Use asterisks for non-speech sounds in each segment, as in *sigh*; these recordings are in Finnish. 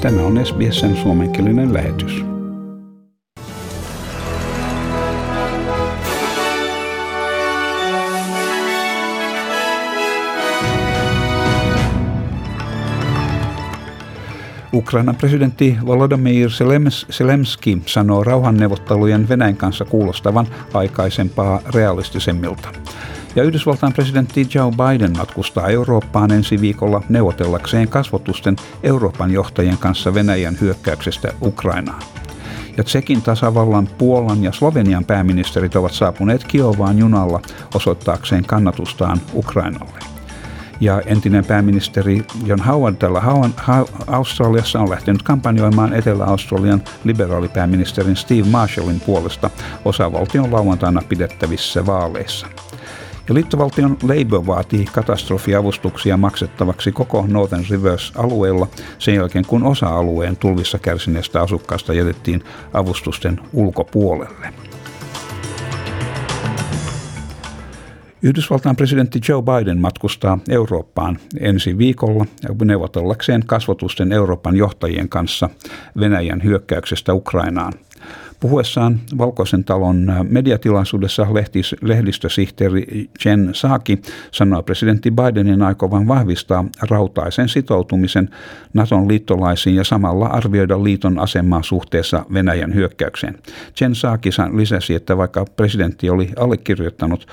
Tämä on SBSn suomenkielinen lähetys. Ukrainan presidentti Volodymyr Zelensky sanoo rauhanneuvottelujen Venäjän kanssa kuulostavan aikaisempaa realistisemmilta. Ja Yhdysvaltain presidentti Joe Biden matkustaa Eurooppaan ensi viikolla neuvotellakseen kasvotusten Euroopan johtajien kanssa Venäjän hyökkäyksestä Ukrainaan. Ja Tsekin tasavallan, Puolan ja Slovenian pääministerit ovat saapuneet Kiovaan junalla osoittaakseen kannatustaan Ukrainalle. Ja entinen pääministeri John Howard tällä Australiassa on lähtenyt kampanjoimaan Etelä-Australian liberaalipääministerin Steve Marshallin puolesta osavaltion lauantaina pidettävissä vaaleissa. Ja liittovaltion Labour vaatii katastrofiavustuksia maksettavaksi koko Northern Rivers-alueella sen jälkeen, kun osa alueen tulvissa kärsineestä asukkaasta jätettiin avustusten ulkopuolelle. Yhdysvaltain presidentti Joe Biden matkustaa Eurooppaan ensi viikolla neuvotellakseen kasvotusten Euroopan johtajien kanssa Venäjän hyökkäyksestä Ukrainaan – Puhuessaan Valkoisen talon mediatilaisuudessa lehtis, lehdistösihteeri Jen Saaki sanoi presidentti Bidenin aikovan vahvistaa rautaisen sitoutumisen Naton liittolaisiin ja samalla arvioida liiton asemaa suhteessa Venäjän hyökkäykseen. Jen Saaki lisäsi, että vaikka presidentti oli allekirjoittanut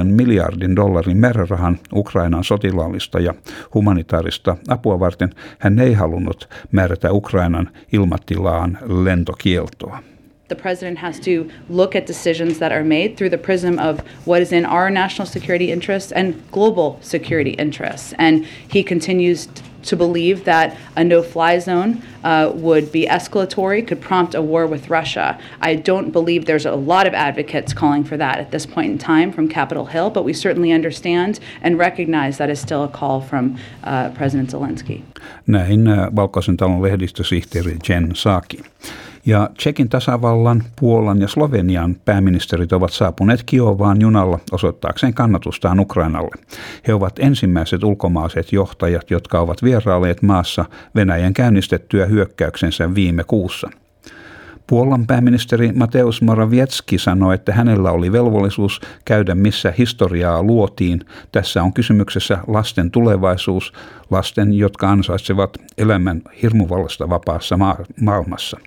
13,6 miljardin dollarin määrärahan Ukrainan sotilaallista ja humanitaarista apua varten, hän ei halunnut määrätä Ukrainan ilmatilaan lentokieltoa kieltoa. The president has to look at decisions that are made through the prism of what is in our national security interests and global security interests. And he continues to believe that a no fly zone uh, would be escalatory, could prompt a war with Russia. I don't believe there's a lot of advocates calling for that at this point in time from Capitol Hill, but we certainly understand and recognize that is still a call from uh, President Zelensky. Näin uh, Valkoisen talon lehdistösihteeri Jen Saki. Ja Tsekin tasavallan, Puolan ja Slovenian pääministerit ovat saapuneet Kiovaan junalla osoittaakseen kannatustaan Ukrainalle. He ovat ensimmäiset ulkomaiset johtajat, jotka ovat vierailleet maassa Venäjän käynnistettyä hyökkäyksensä viime kuussa. Puolan pääministeri Mateusz Morawiecki sanoi, että hänellä oli velvollisuus käydä missä historiaa luotiin. Tässä on kysymyksessä lasten tulevaisuus, lasten, jotka ansaitsevat elämän hirmuvallasta vapaassa maailmassa.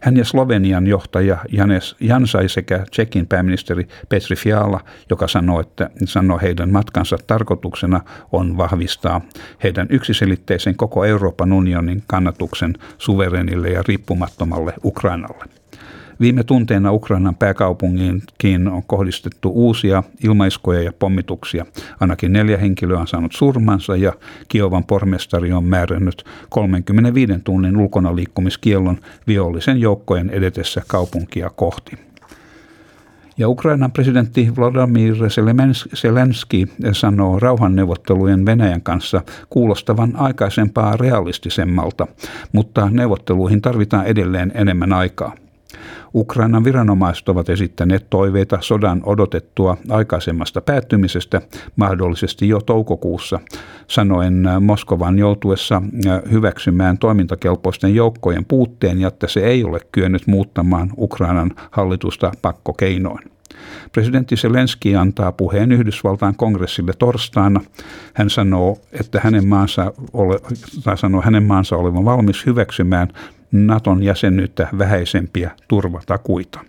Hän ja Slovenian johtaja Janes Jansai sekä Tsekin pääministeri Petri Fiala, joka sanoi, että sanoi heidän matkansa tarkoituksena on vahvistaa heidän yksiselitteisen koko Euroopan unionin kannatuksen suverenille ja riippumattomalle Ukrainalle. Viime tunteina Ukrainan pääkaupunkiin on kohdistettu uusia ilmaiskoja ja pommituksia. Ainakin neljä henkilöä on saanut surmansa ja Kiovan pormestari on määrännyt 35 tunnin ulkona liikkumiskiellon vihollisen joukkojen edetessä kaupunkia kohti. Ja Ukrainan presidentti Vladimir Zelensky sanoo rauhanneuvottelujen Venäjän kanssa kuulostavan aikaisempaa realistisemmalta, mutta neuvotteluihin tarvitaan edelleen enemmän aikaa. Ukrainan viranomaiset ovat esittäneet toiveita sodan odotettua aikaisemmasta päättymisestä mahdollisesti jo toukokuussa, sanoen Moskovan joutuessa hyväksymään toimintakelpoisten joukkojen puutteen ja että se ei ole kyennyt muuttamaan Ukrainan hallitusta pakkokeinoin. Presidentti Zelenski antaa puheen Yhdysvaltain kongressille torstaina. Hän sanoo, että hänen maansa, ole, tai sanoo hänen maansa olevan valmis hyväksymään Naton jäsenyyttä vähäisempiä turvatakuita.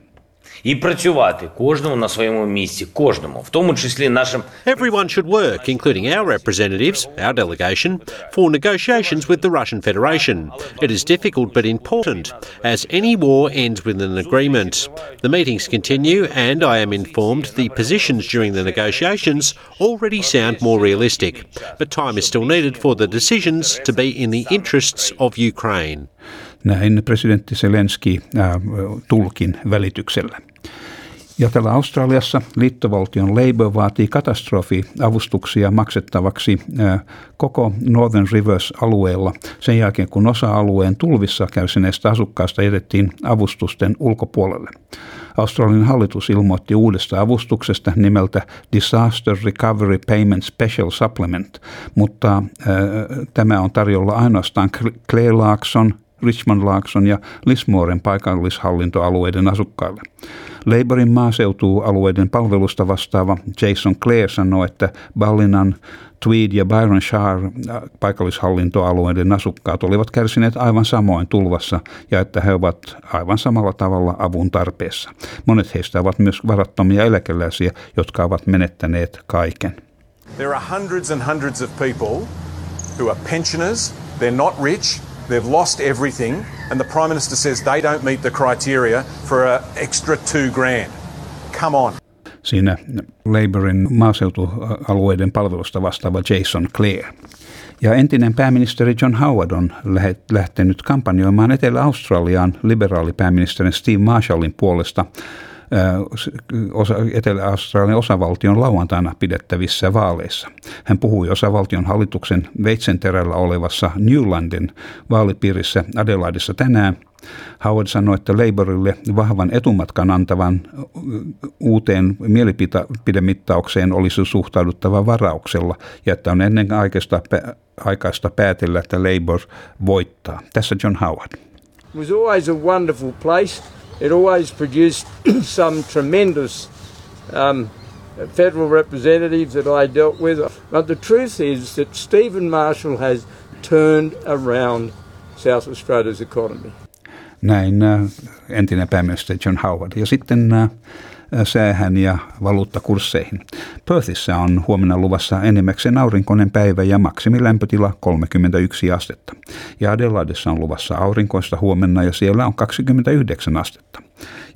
і працювати кожному на своєму місці, кожному, в тому числі нашим. Everyone should work, including our representatives, our delegation, for negotiations with the Russian Federation. It is difficult but important, as any war ends with an agreement. The meetings continue, and I am informed the positions during the negotiations already sound more realistic, but time is still needed for the decisions to be in the interests of Ukraine. Näin presidentti Zelenski tulkin välityksellä. Ja täällä Australiassa liittovaltion Labour vaatii katastrofiavustuksia maksettavaksi koko Northern Rivers-alueella sen jälkeen, kun osa alueen tulvissa kärsineistä asukkaista jätettiin avustusten ulkopuolelle. Australian hallitus ilmoitti uudesta avustuksesta nimeltä Disaster Recovery Payment Special Supplement, mutta äh, tämä on tarjolla ainoastaan Clay Laakson, Richmond Laakson ja Lismoren paikallishallintoalueiden asukkaille. Labourin maaseutualueiden palvelusta vastaava Jason Clare sanoi, että Ballinan, Tweed ja Byron Shire äh, paikallishallintoalueiden asukkaat olivat kärsineet aivan samoin tulvassa ja että he ovat aivan samalla tavalla avun tarpeessa. Monet heistä ovat myös varattomia eläkeläisiä, jotka ovat menettäneet kaiken. There are hundreds and hundreds of people who are pensioners, they're not rich, They've lost everything, and the Prime Minister says they don't meet the criteria for an extra two grand. Come on. Siinä Labourin maaseutualueiden palvelusta vastaava Jason Clare. Ja entinen pääministeri John Howard on lähtenyt kampanjoimaan Etelä-Australiaan liberaalipääministerin Steve Marshallin puolesta osa, Etelä-Australian osavaltion lauantaina pidettävissä vaaleissa. Hän puhui osavaltion hallituksen veitsenterällä olevassa Newlandin vaalipiirissä Adelaidessa tänään. Howard sanoi, että Labourille vahvan etumatkan antavan uuteen mielipidemittaukseen olisi suhtauduttava varauksella ja että on ennen aikaista, aikaista päätellä, että Labour voittaa. Tässä John Howard. It was always a wonderful place. It always produced *clears throat* some tremendous um, federal representatives that I dealt with. But the truth is that Stephen Marshall has turned around South Australia's economy. Näin äh, entinen pääministeri John Howard. Ja sitten äh, säähän ja valuuttakursseihin. Perthissä on huomenna luvassa enimmäkseen aurinkoinen päivä ja maksimilämpötila 31 astetta. Ja Adelaidessa on luvassa aurinkoista huomenna ja siellä on 29 astetta.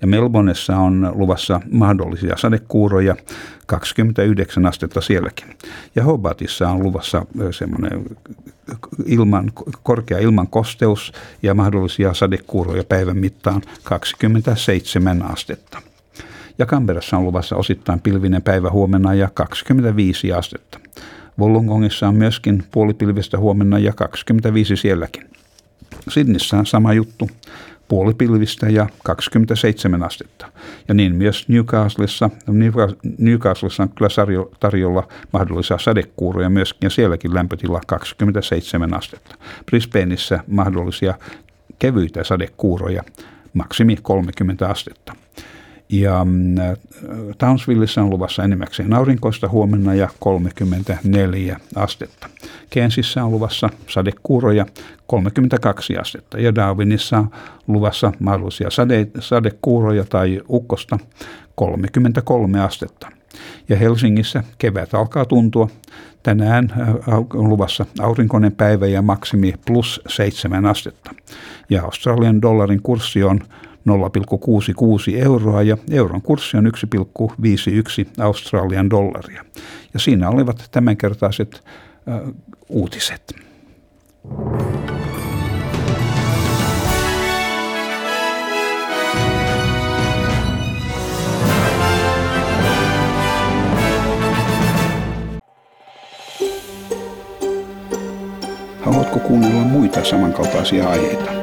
Ja Melbourneessa on luvassa mahdollisia sadekuuroja, 29 astetta sielläkin. Ja Hobartissa on luvassa semmoinen ilman, korkea ilman kosteus ja mahdollisia sadekuuroja päivän mittaan 27 astetta ja on luvassa osittain pilvinen päivä huomenna ja 25 astetta. Wollongongissa on myöskin puolipilvistä huomenna ja 25 sielläkin. Sydnissä on sama juttu, puolipilvistä ja 27 astetta. Ja niin myös Newcastlessa, Newcastlessa on kyllä tarjolla mahdollisia sadekuuroja myöskin, ja sielläkin lämpötila 27 astetta. Brisbaneissa mahdollisia kevyitä sadekuuroja, maksimi 30 astetta. Ja mm, Townsvillessä on luvassa enimmäkseen aurinkoista huomenna ja 34 astetta. Kensissä on luvassa sadekuuroja 32 astetta ja Darwinissa on luvassa mahdollisia sade, sadekuuroja tai ukkosta 33 astetta. Ja Helsingissä kevät alkaa tuntua. Tänään on luvassa aurinkoinen päivä ja maksimi plus 7 astetta. Ja Australian dollarin kurssi on 0,66 euroa ja euron kurssi on 1,51 Australian dollaria. Ja siinä olivat tämänkertaiset äh, uutiset. Haluatko kuunnella muita samankaltaisia aiheita?